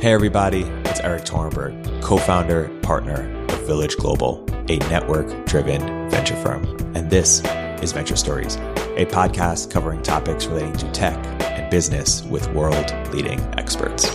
Hey, everybody, it's Eric Torenberg, co founder, partner of Village Global, a network driven venture firm. And this is Venture Stories, a podcast covering topics relating to tech and business with world leading experts.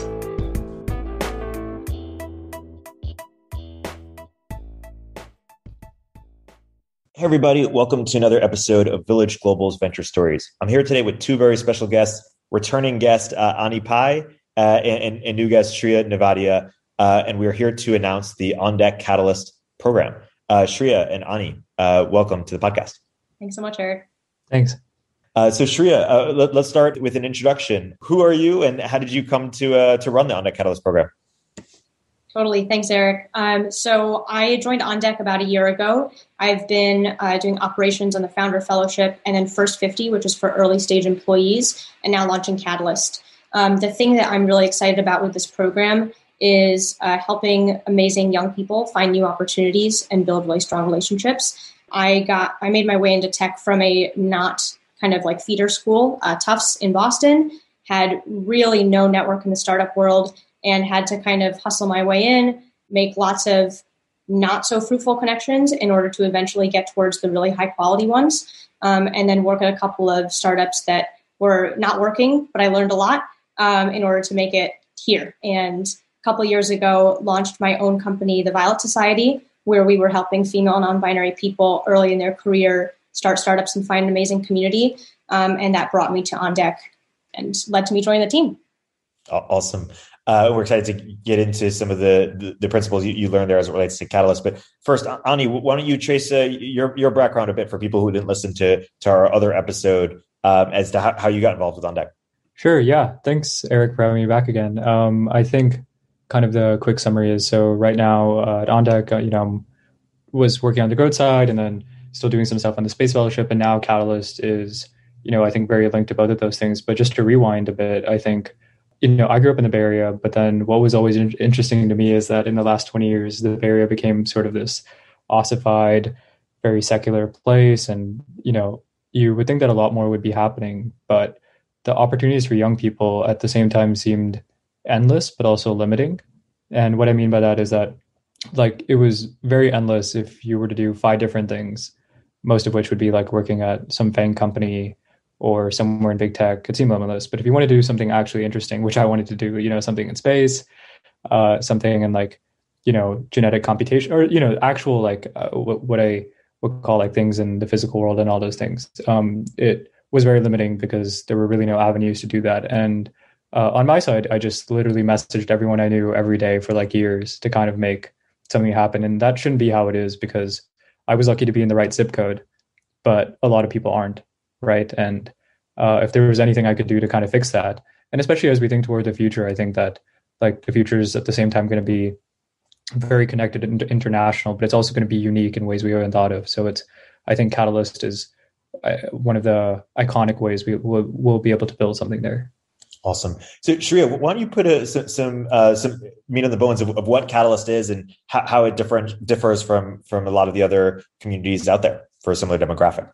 Hey, everybody, welcome to another episode of Village Global's Venture Stories. I'm here today with two very special guests returning guest uh, Ani Pai uh, and, and, new guest Shreya Nevatia. Uh, and we're here to announce the On Deck Catalyst program. Uh, Shreya and Ani, uh, welcome to the podcast. Thanks so much, Eric. Thanks. Uh, so Shreya, uh, let, us start with an introduction. Who are you, and how did you come to uh, to run the On Deck Catalyst program? Totally. Thanks, Eric. Um, so I joined On Deck about a year ago. I've been uh, doing operations on the Founder Fellowship and then First 50, which is for early stage employees, and now launching Catalyst. Um, the thing that I'm really excited about with this program is uh, helping amazing young people find new opportunities and build really strong relationships. I got I made my way into tech from a not kind of like feeder school, uh, Tufts in Boston. Had really no network in the startup world and had to kind of hustle my way in, make lots of not so fruitful connections in order to eventually get towards the really high quality ones. Um, and then work at a couple of startups that were not working, but I learned a lot um, in order to make it here. And a couple years ago, launched my own company, the Violet Society, where we were helping female non-binary people early in their career start startups and find an amazing community. Um, and that brought me to On Deck and led to me joining the team. Awesome. Uh, we're excited to get into some of the, the, the principles you, you, learned there as it relates to Catalyst. But first, Ani, why don't you trace uh, your your background a bit for people who didn't listen to to our other episode um, as to how, how, you got involved with On Deck? Sure. Yeah. Thanks, Eric, for having me back again. Um, I think kind of the quick summary is so right now uh, at On Deck, uh, you know, was working on the growth side and then still doing some stuff on the space fellowship, and now Catalyst is you know I think very linked to both of those things. But just to rewind a bit, I think you know I grew up in the Bay Area, but then what was always in- interesting to me is that in the last twenty years, the Bay Area became sort of this ossified, very secular place, and you know you would think that a lot more would be happening, but the opportunities for young people at the same time seemed endless but also limiting. And what I mean by that is that like it was very endless if you were to do five different things, most of which would be like working at some FANG company or somewhere in big tech It seemed limitless. But if you wanted to do something actually interesting, which I wanted to do, you know, something in space, uh, something in like, you know, genetic computation or, you know, actual like uh, what, what I would call like things in the physical world and all those things. Um, it was very limiting because there were really no avenues to do that. And uh, on my side, I just literally messaged everyone I knew every day for like years to kind of make something happen. And that shouldn't be how it is because I was lucky to be in the right zip code, but a lot of people aren't, right? And uh, if there was anything I could do to kind of fix that, and especially as we think toward the future, I think that like the future is at the same time going to be very connected and international, but it's also going to be unique in ways we haven't thought of. So it's, I think Catalyst is one of the iconic ways we will will be able to build something there. Awesome. So, Shreya, why don't you put a, some some, uh, some meat on the bones of, of what Catalyst is and how, how it different differs from from a lot of the other communities out there for a similar demographic?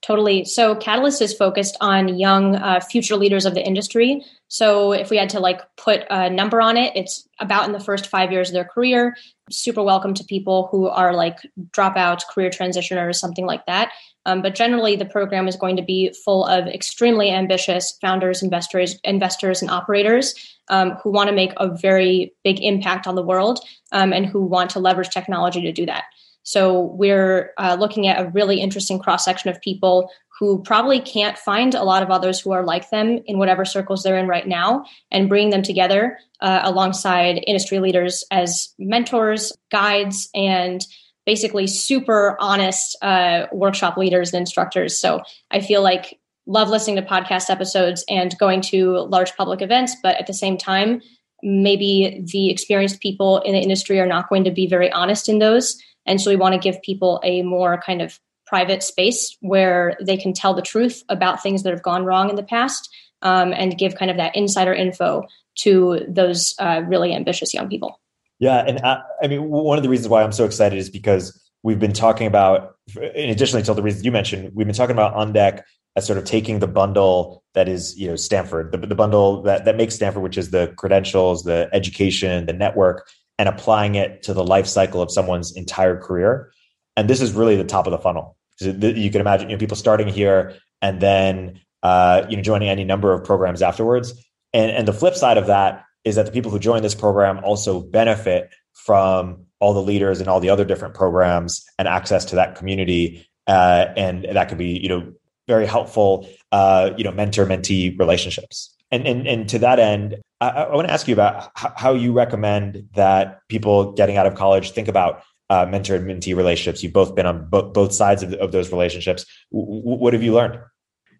Totally. So Catalyst is focused on young uh, future leaders of the industry. So if we had to like put a number on it, it's about in the first five years of their career. Super welcome to people who are like dropouts, career transitioners, something like that. Um, but generally, the program is going to be full of extremely ambitious founders, investors, investors, and operators um, who want to make a very big impact on the world um, and who want to leverage technology to do that. So we're uh, looking at a really interesting cross section of people who probably can't find a lot of others who are like them in whatever circles they're in right now, and bringing them together uh, alongside industry leaders as mentors, guides, and basically super honest uh, workshop leaders and instructors. So I feel like love listening to podcast episodes and going to large public events, but at the same time, maybe the experienced people in the industry are not going to be very honest in those. And so we want to give people a more kind of private space where they can tell the truth about things that have gone wrong in the past um, and give kind of that insider info to those uh, really ambitious young people. Yeah, and I, I, mean, one of the reasons why I'm so excited is because we've been talking about, in addition to the reasons you mentioned, we've been talking about on deck as sort of taking the bundle that is you know Stanford, the, the bundle that that makes Stanford, which is the credentials, the education, the network, and applying it to the life cycle of someone's entire career. And this is really the top of the funnel. You can imagine you know, people starting here and then uh, you know joining any number of programs afterwards. And and the flip side of that is that the people who join this program also benefit from all the leaders and all the other different programs and access to that community. Uh, and that could be you know very helpful uh, you know mentor mentee relationships. And, and and to that end, I, I want to ask you about how you recommend that people getting out of college think about uh, mentor and mentee relationships. You've both been on bo- both sides of, of those relationships. W- what have you learned?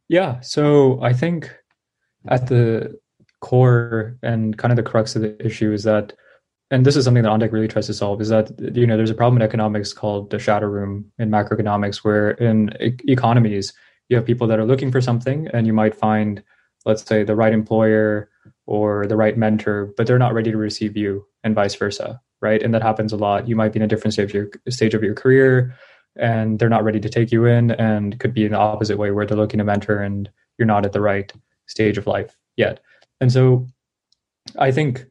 Yeah, so I think at the core and kind of the crux of the issue is that, and this is something that OnDeck really tries to solve, is that you know there's a problem in economics called the shadow room in macroeconomics, where in e- economies you have people that are looking for something, and you might find, let's say, the right employer or the right mentor, but they're not ready to receive you, and vice versa right? And that happens a lot. You might be in a different stage of your stage of your career, and they're not ready to take you in, and could be in the opposite way where they're looking to mentor, and you're not at the right stage of life yet. And so, I think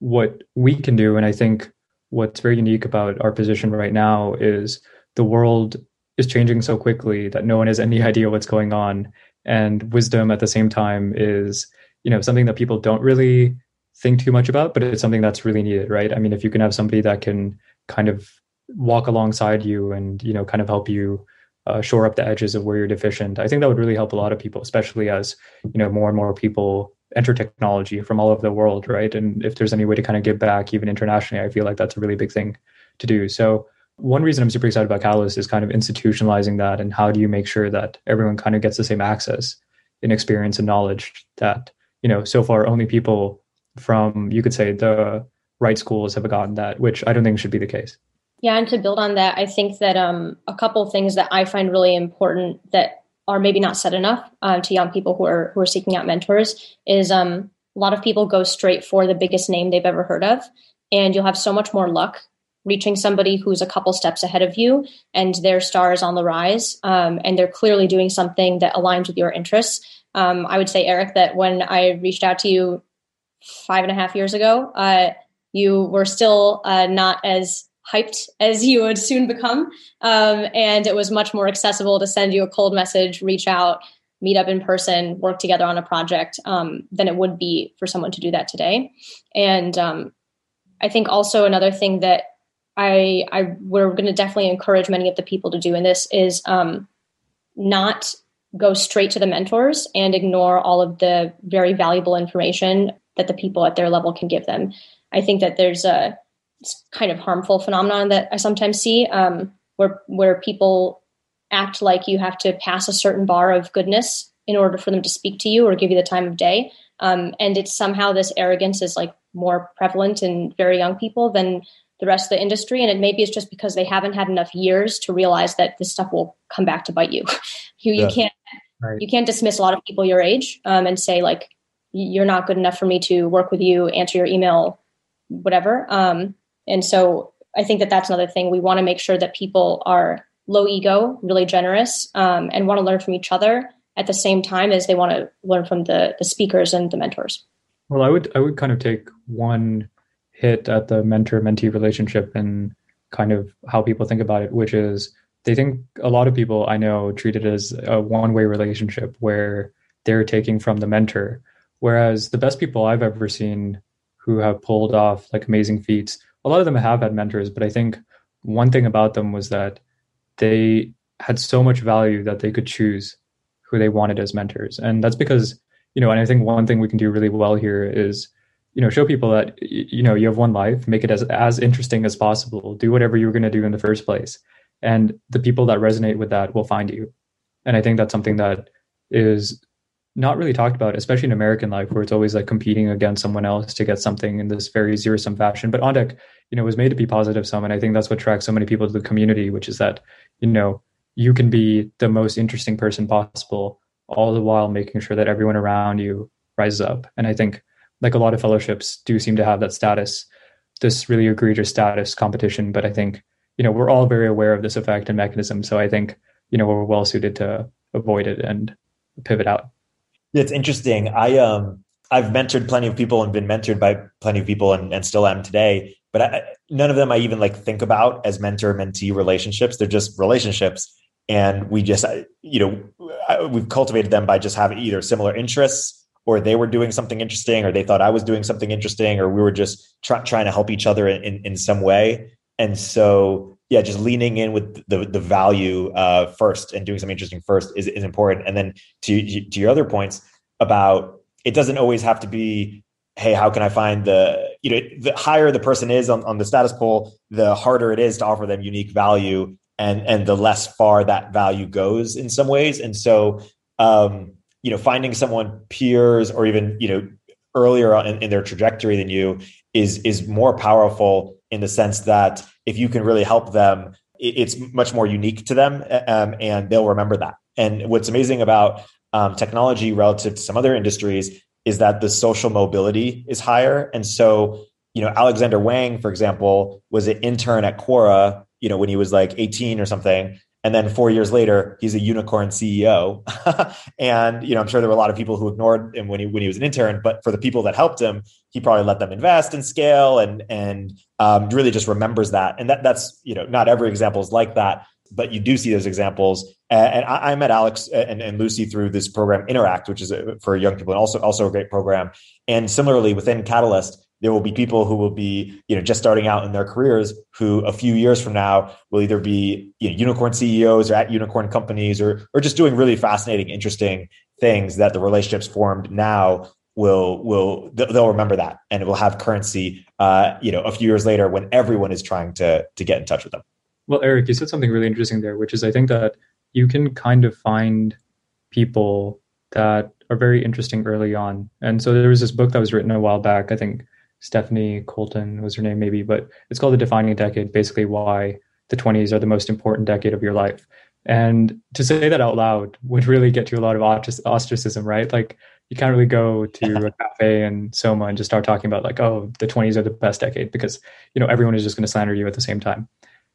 what we can do, and I think what's very unique about our position right now is the world is changing so quickly that no one has any idea what's going on and wisdom at the same time is you know something that people don't really think too much about, but it's something that's really needed, right? I mean, if you can have somebody that can kind of walk alongside you and you know kind of help you uh, shore up the edges of where you're deficient, I think that would really help a lot of people, especially as you know more and more people enter technology from all over the world, right? And if there's any way to kind of give back, even internationally, I feel like that's a really big thing to do. So one reason I'm super excited about Catalyst is kind of institutionalizing that, and how do you make sure that everyone kind of gets the same access in experience and knowledge that you know so far only people from you could say the right schools have gotten that, which I don't think should be the case. Yeah, and to build on that, I think that um, a couple things that I find really important that are maybe not said enough uh, to young people who are who are seeking out mentors is um, a lot of people go straight for the biggest name they've ever heard of, and you'll have so much more luck reaching somebody who's a couple steps ahead of you and their star is on the rise um, and they're clearly doing something that aligns with your interests. Um, I would say, Eric, that when I reached out to you five and a half years ago, uh, you were still uh, not as hyped as you would soon become. Um, and it was much more accessible to send you a cold message, reach out, meet up in person, work together on a project um, than it would be for someone to do that today. And um, I think also another thing that I, I we're going to definitely encourage many of the people to do in this is um, not go straight to the mentors and ignore all of the very valuable information that the people at their level can give them. I think that there's a kind of harmful phenomenon that I sometimes see um, where where people act like you have to pass a certain bar of goodness in order for them to speak to you or give you the time of day. Um, and it's somehow this arrogance is like more prevalent in very young people than the rest of the industry. And it maybe it's just because they haven't had enough years to realize that this stuff will come back to bite you. you, yeah. you can't right. you can't dismiss a lot of people your age um, and say like you're not good enough for me to work with you, answer your email, whatever. Um, and so I think that that's another thing. We want to make sure that people are low ego, really generous, um, and want to learn from each other at the same time as they want to learn from the the speakers and the mentors. Well, I would I would kind of take one hit at the mentor mentee relationship and kind of how people think about it, which is they think a lot of people I know treat it as a one way relationship where they're taking from the mentor Whereas the best people I've ever seen who have pulled off like amazing feats, a lot of them have had mentors, but I think one thing about them was that they had so much value that they could choose who they wanted as mentors. And that's because, you know, and I think one thing we can do really well here is, you know, show people that, you know, you have one life, make it as, as interesting as possible, do whatever you were going to do in the first place. And the people that resonate with that will find you. And I think that's something that is not really talked about, especially in American life, where it's always like competing against someone else to get something in this very zero sum fashion. But OnDeck, you know, was made to be positive sum, and I think that's what attracts so many people to the community, which is that you know you can be the most interesting person possible, all the while making sure that everyone around you rises up. And I think like a lot of fellowships do seem to have that status, this really egregious status competition. But I think you know we're all very aware of this effect and mechanism, so I think you know we're well suited to avoid it and pivot out. It's interesting. I um I've mentored plenty of people and been mentored by plenty of people and, and still am today. But I, none of them I even like think about as mentor mentee relationships. They're just relationships, and we just you know we've cultivated them by just having either similar interests or they were doing something interesting or they thought I was doing something interesting or we were just try, trying to help each other in, in, in some way. And so yeah, just leaning in with the the value uh, first and doing something interesting first is, is important. And then to to your other points about it doesn't always have to be, hey, how can I find the you know the higher the person is on, on the status poll, the harder it is to offer them unique value and and the less far that value goes in some ways. And so um, you know, finding someone peers or even you know earlier in, in their trajectory than you is is more powerful in the sense that if you can really help them, it's much more unique to them, um, and they'll remember that. And what's amazing about um, technology relative to some other industries is that the social mobility is higher, and so you know Alexandr Wang, for example, was an intern at Quora, you know, when he was like 18 or something, and then four years later he's a unicorn ceo and you know i'm sure there were a lot of people who ignored him when he when he was an intern but for the people that helped him he probably let them invest and scale and and um, really just remembers that. And that that's you know not every example is like that but you do see those examples. And I, I met alex and, and, lucy through this program interact which is a, for young people and also also a great program. And similarly within catalyst there will be people who will be you know just starting out in their careers who a few years from now will either be you know, unicorn CEOs or at unicorn companies or or just doing really fascinating interesting things that the relationships formed now will will they'll remember that and it will have currency uh, you know a few years later when everyone is trying to to get in touch with them. Well eric you said something really interesting there which is i think that you can kind of find people that are very interesting early on. And so there was this book that was written a while back i think Stephanie Colton was her name, maybe, but it's called The Defining Decade, basically why the 20s are the most important decade of your life. And to say that out loud would really get you a lot of ostracism, right? Like you can't really go to a cafe in Soma and just start talking about like, oh, the 20s are the best decade because, you know, everyone is just going to slander you at the same time.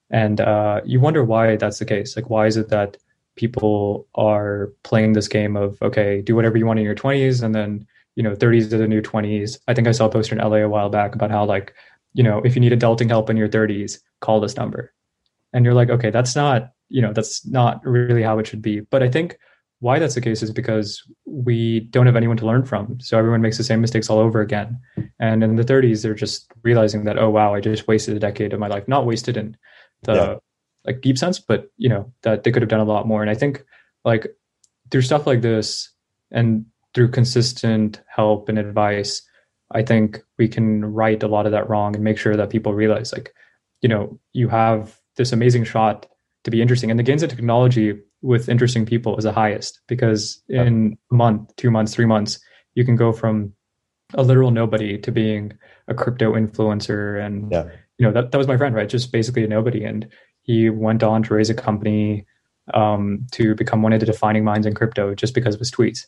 And uh, you wonder why that's the case. Like, why is it that people are playing this game of, okay, do whatever you want in your 20s and then you know 30s to the new 20s i think i saw a poster in la a while back about how like you know if you need adulting help in your 30s call this number. And you're like okay that's not you know that's not really how it should be. But i think why that's the case is because we don't have anyone to learn from. So everyone makes the same mistakes all over again. And in the 30s they're just realizing that oh wow i just wasted a decade of my life. Not wasted in the yeah. like deep sense but you know that they could have done a lot more. And i think like through stuff like this and through consistent help and advice, I think we can right a lot of that wrong and make sure that people realize like, you know, you have this amazing shot to be interesting. And the gains of technology with interesting people is the highest because in a month, two months, three months, you can go from a literal nobody to being a crypto influencer. And, yeah. you know, that, that was my friend, right? Just basically a nobody. And he went on to raise a company um, to become one of the defining minds in crypto just because of his tweets.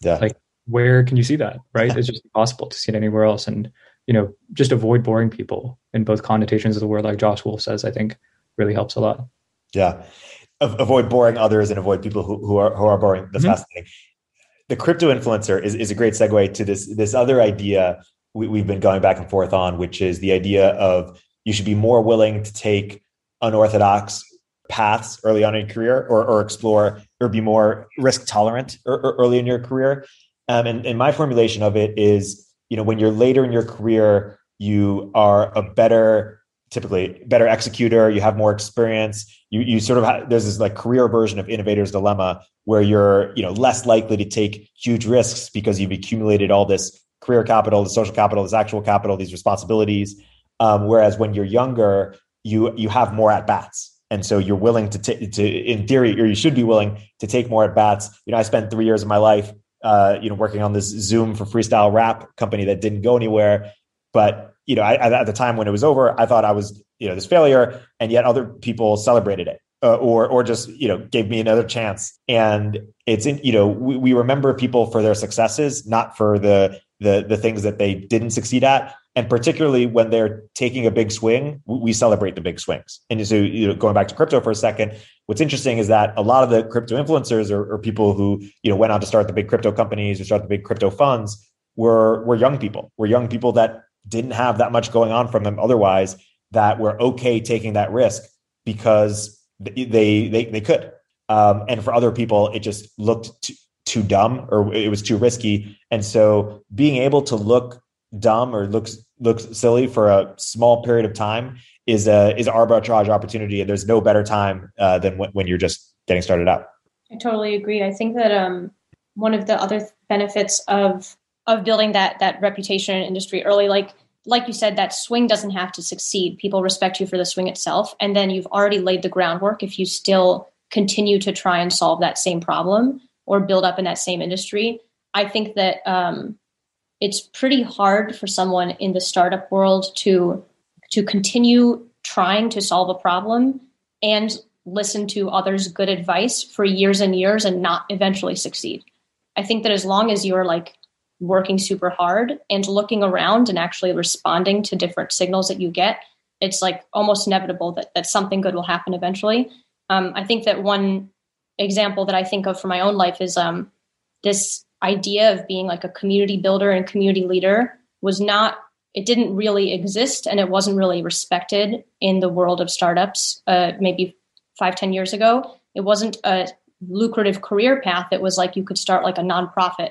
Yeah. Like where can you see that? Right? it's just impossible to see it anywhere else. And, you know, just avoid boring people in both connotations of the word, like Josh Wolfe says, I think really helps a lot. Yeah. avoid boring others and avoid people who, who are who are boring. That's mm-hmm. fascinating. The crypto influencer is, is a great segue to this this other idea we, we've been going back and forth on, which is the idea of you should be more willing to take unorthodox paths early on in your career or, or explore or be more risk tolerant or, or early in your career. Um, and, and my formulation of it is, you know, when you're later in your career, you are a better, typically better executor. You have more experience. You you sort of have, there's this like career version of innovator's dilemma where you're you know less likely to take huge risks because you've accumulated all this career capital, the social capital, this actual capital, these responsibilities. Um, whereas when you're younger, you you have more at bats and so you're willing to take to in theory or you should be willing to take more at bats. You know i spent three years of my life uh, you know working on this zoom for freestyle rap company that didn't go anywhere. But you know I, at the time when it was over i thought i was you know this failure and yet other people celebrated it uh, or or just you know gave me another chance. And it's in you know we, we remember people for their successes not for the the the things that they didn't succeed at and particularly when they're taking a big swing we celebrate the big swings and so you know going back to crypto for a second what's interesting is that a lot of the crypto influencers or, people who you know went on to start the big crypto companies or start the big crypto funds were were young people. Were young people that didn't have that much going on from them otherwise that were okay taking that risk because they they they could. Um, and for other people, it just looked too, too dumb or it was too risky. And so being able to look dumb or looks looks silly for a small period of time is a is arbitrage opportunity. And there's no better time uh, than when, when you're just getting started out. I totally agree. I think that um, one of the other benefits of of building that that reputation in industry early, like like you said, that swing doesn't have to succeed. People respect you for the swing itself, and then you've already laid the groundwork. If you still continue to try and solve that same problem or build up in that same industry, I think that um, it's pretty hard for someone in the startup world to to continue trying to solve a problem and listen to others' good advice for years and years and not eventually succeed. I think that as long as you're like working super hard and looking around and actually responding to different signals that you get, it's like almost inevitable that, that something good will happen eventually. Um, I think that one example that I think of for my own life is um, this idea of being like a community builder and community leader was not, it didn't really exist and it wasn't really respected in the world of startups uh, maybe five ten years ago. It wasn't a lucrative career path. It was like you could start like a nonprofit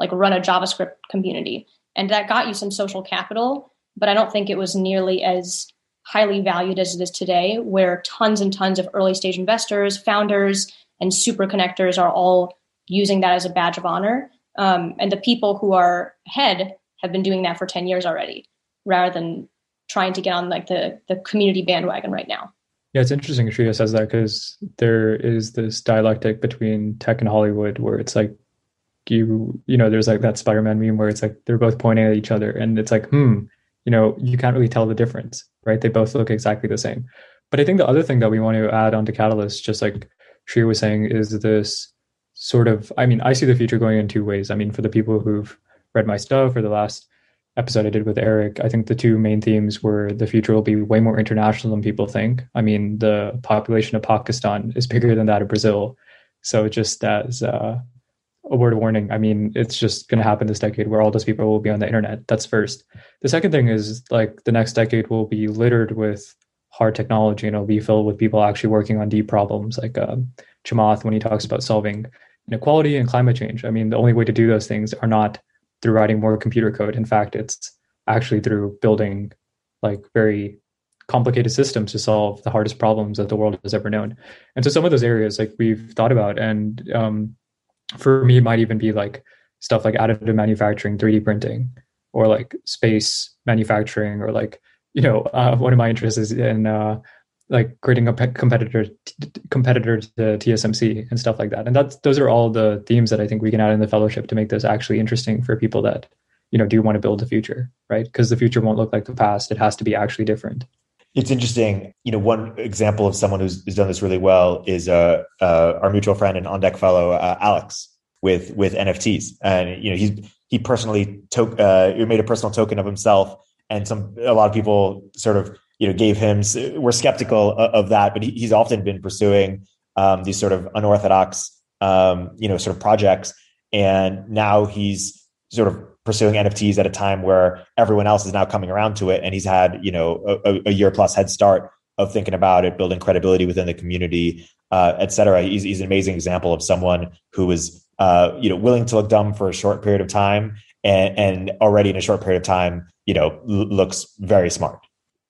like run a JavaScript community. And that got you some social capital, but I don't think it was nearly as highly valued as it is today, where tons and tons of early stage investors, founders, and super connectors are all using that as a badge of honor. Um, and the people who are ahead have been doing that for 10 years already, rather than trying to get on like the, the community bandwagon right now. Yeah, it's interesting Shreya says that because there is this dialectic between tech and Hollywood where it's like you you know there's like that spider-man meme where it's like they're both pointing at each other and it's like hmm you know you can't really tell the difference right they both look exactly the same but i think the other thing that we want to add onto catalyst just like Shreya was saying is this sort of i mean i see the future going in two ways i mean for the people who've read my stuff or the last episode i did with eric i think the two main themes were the future will be way more international than people think i mean the population of pakistan is bigger than that of brazil so just as uh, a word of warning. I mean, it's just going to happen this decade where all those people will be on the internet. That's first. The second thing is like the next decade will be littered with hard technology and it'll be filled with people actually working on deep problems like uh, Chamath when he talks about solving inequality and climate change. I mean, the only way to do those things are not through writing more computer code. In fact, it's actually through building like very complicated systems to solve the hardest problems that the world has ever known. And so some of those areas like we've thought about and um, for me, it might even be like stuff like additive manufacturing, 3D printing, or like space manufacturing, or like you know, uh, one of my interests is in uh, like creating a competitor competitor to TSMC and stuff like that. And that's those are all the themes that I think we can add in the fellowship to make this actually interesting for people that you know do want to build the future, right? Because the future won't look like the past; it has to be actually different it's interesting. You know, one example of someone who's, who's done this really well is uh, uh, our mutual friend and on deck fellow uh, Alex with with NFTs, and you know he's he personally took uh, made a personal token of himself, and some a lot of people sort of you know gave him We're skeptical of, that, but he's often been pursuing um, these sort of unorthodox um, you know sort of projects, and now he's sort of pursuing NFTs at a time where everyone else is now coming around to it, and he's had you know a, a year plus head start of thinking about it, building credibility within the community, uh, et cetera. He's, he's an amazing example of someone who was uh, you know willing to look dumb for a short period of time, and, and already in a short period of time, you know, l- looks very smart.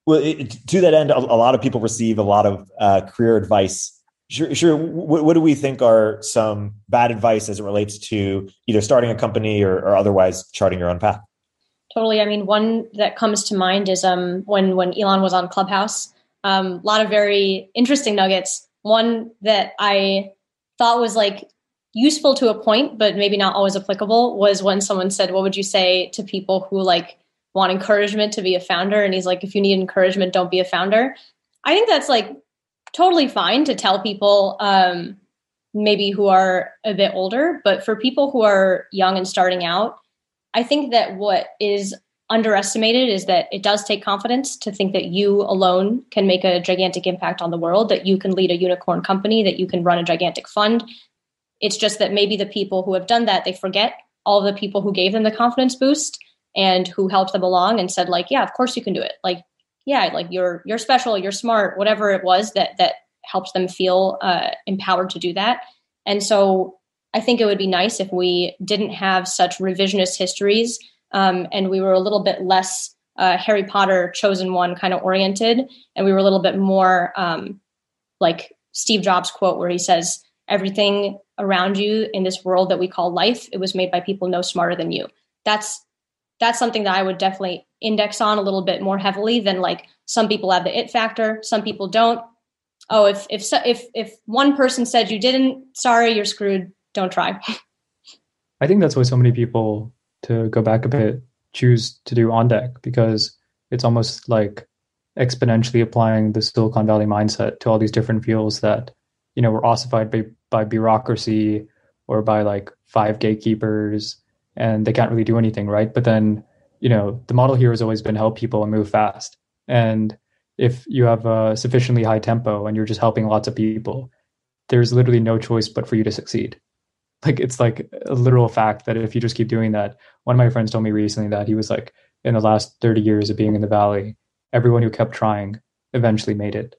Well, it, to that end, a, a, lot of people receive a lot of uh, career advice Sure. sure. What, what, do we think are some bad advice as it relates to either starting a company or, or otherwise charting your own path? Totally. I mean, one that comes to mind is um, when when Elon was on Clubhouse. Um, a lot of very interesting nuggets. One that I thought was like useful to a point, but maybe not always applicable, was when someone said, "What would you say to people who like want encouragement to be a founder?" And he's like, "If you need encouragement, don't be a founder." I think that's like totally fine to tell people um, maybe who are a bit older, but for people who are young and starting out, I think that what is underestimated is that it does take confidence to think that you alone can make a gigantic impact on the world, that you can lead a unicorn company, that you can run a gigantic fund. It's just that maybe the people who have done that, they forget all the people who gave them the confidence boost and who helped them along and said like, yeah, of course you can do it. Like, yeah, like you're you're special, you're smart, whatever it was that that helped them feel uh, empowered to do that. And so I think it would be nice if we didn't have such revisionist histories um, and we were a little bit less uh, Harry Potter chosen one kind of oriented, and we were a little bit more um, like Steve Jobs quote where he says, "Everything around you in this world that we call life, it was made by people no smarter than you." That's that's something that I would definitely index on a little bit more heavily than like some people have the it factor, some people don't. Oh, if if if if one person said you didn't, sorry, you're screwed. Don't try. I think that's why so many people to go back a bit, choose to do on deck because it's almost like exponentially applying the Silicon Valley mindset to all these different fields that, you know, were ossified by, by bureaucracy or by like five gatekeepers and they can't really do anything, right? But then, you know, the model here has always been help people and move fast. And if you have a sufficiently high tempo and you're just helping lots of people, there's literally no choice but for you to succeed like it's like a literal fact that if you just keep doing that one of my friends told me recently that he was like in the last 30 years of being in the valley everyone who kept trying eventually made it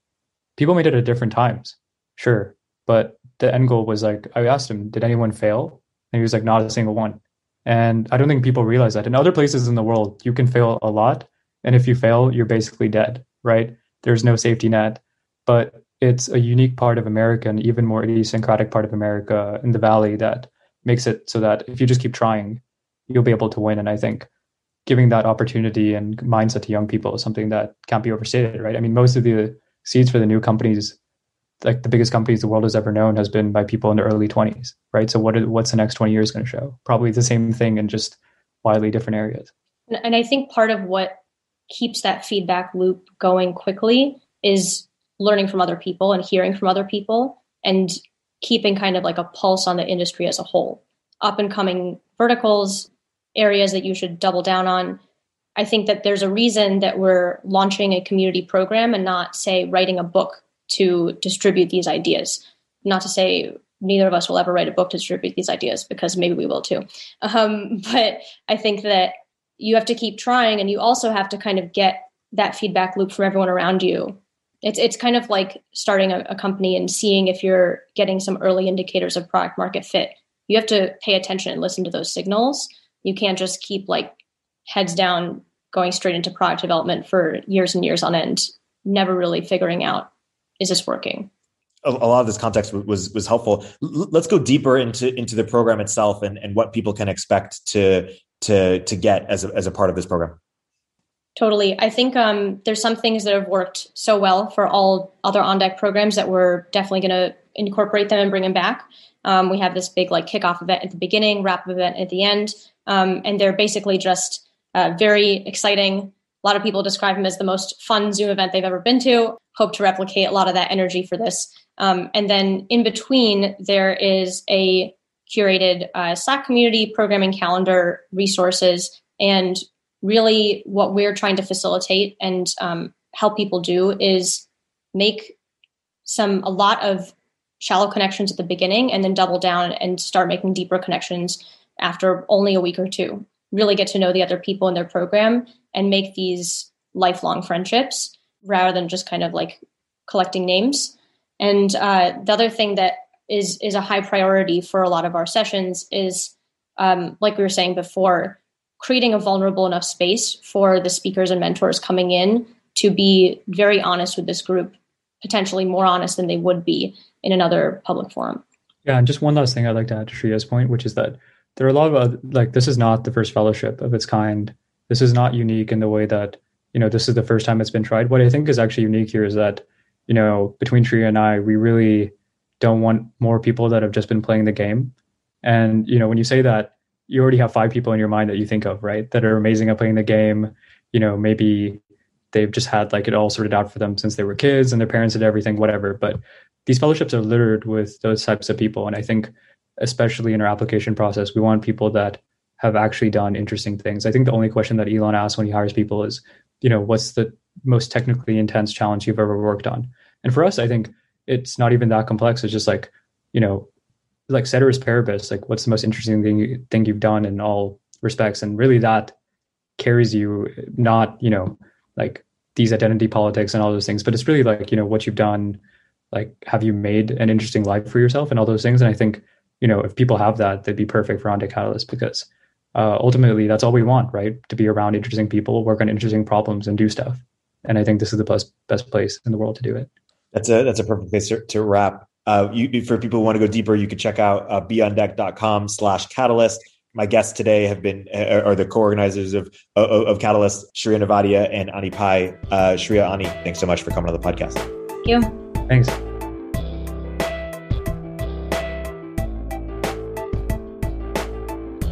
people made it at different times sure but the end goal was like i asked him did anyone fail and he was like not a single one and i don't think people realize that in other places in the world you can fail a lot and if you fail you're basically dead right there's no safety net but it's a unique part of America and even more idiosyncratic part of America in the Valley that makes it so that if you just keep trying, you'll be able to win. And I think giving that opportunity and mindset to young people is something that can't be overstated, right? I mean, most of the seeds for the new companies, like the biggest companies the world has ever known, has been by people in their early 20s, right? So what what's the next 20 years going to show? Probably the same thing in just widely different areas. And I think part of what keeps that feedback loop going quickly is learning from other people and hearing from other people and keeping kind of like a pulse on the industry as a whole. Up and coming verticals, areas that you should double down on. I think that there's a reason that we're launching a community program and not, say, writing a book to distribute these ideas. Not to say neither of us will ever write a book to distribute these ideas because maybe we will too. Um, but I think that you have to keep trying and you also have to kind of get that feedback loop from everyone around you it's it's kind of like starting a, a, company and seeing if you're getting some early indicators of product market fit. You have to pay attention and listen to those signals. You can't just keep like heads down going straight into product development for years and years on end, never really figuring out is this working. A, a lot of this context was was helpful. L- let's go deeper into into the program itself and and what people can expect to to to get as a, as a part of this program. Totally. I think um, there's some things that have worked so well for all other on deck programs that we're definitely going to incorporate them and bring them back. Um, we have this big like kickoff event at the beginning, wrap event at the end, um, and they're basically just uh, very exciting. A lot of people describe them as the most fun Zoom event they've ever been to. Hope to replicate a lot of that energy for this. Um, and then in between, there is a curated uh, Slack community programming calendar resources and really what we're trying to facilitate and um, help people do is make some a lot of shallow connections at the beginning and then double down and start making deeper connections after only a week or two really get to know the other people in their program and make these lifelong friendships rather than just kind of like collecting names and uh, the other thing that is is a high priority for a lot of our sessions is um, like we were saying before creating a vulnerable enough space for the speakers and mentors coming in to be very honest with this group, potentially more honest than they would be in another public forum. Yeah, and just one last thing I'd like to add to Shreya's point, which is that there are a lot of like this is not the first fellowship of its kind. This is not unique in the way that you know this is the first time it's been tried. What I think is actually unique here is that you know between Shreya and I, we really don't want more people that have just been playing the game. And you know when you say that, you already have five people in your mind that you think of, right? That are amazing at playing the game. You know, maybe they've just had like it all sorted out for them since they were kids and their parents did everything, whatever. But these fellowships are littered with those types of people. And I think, especially in our application process, we want people that have actually done interesting things. I think the only question that Elon asks when he hires people is, you know, what's the most technically intense challenge you've ever worked on? And for us, I think it's not even that complex. It's just like, you know, like ceteris paribus, like what's the most interesting thing you, thing you've done in all respects, and really that carries you, not you know, like these identity politics and all those things, but it's really like you know what you've done, like have you made an interesting life for yourself and all those things. And I think you know if people have that, they'd be perfect for On Catalyst because uh, ultimately that's all we want, right? To be around interesting people, work on interesting problems, and do stuff. And I think this is the best best place in the world to do it. That's a that's a perfect place to, to wrap. Uh, you, for people who want to go deeper, you can check out uh, beondeck.com slash catalyst. My guests today have been uh, are the co-organizers of, of, of Catalyst, Shreya Nevatia and Ani Pai. Uh, Shreya, Ani, thanks so much for coming on the podcast. Thank you. Thanks.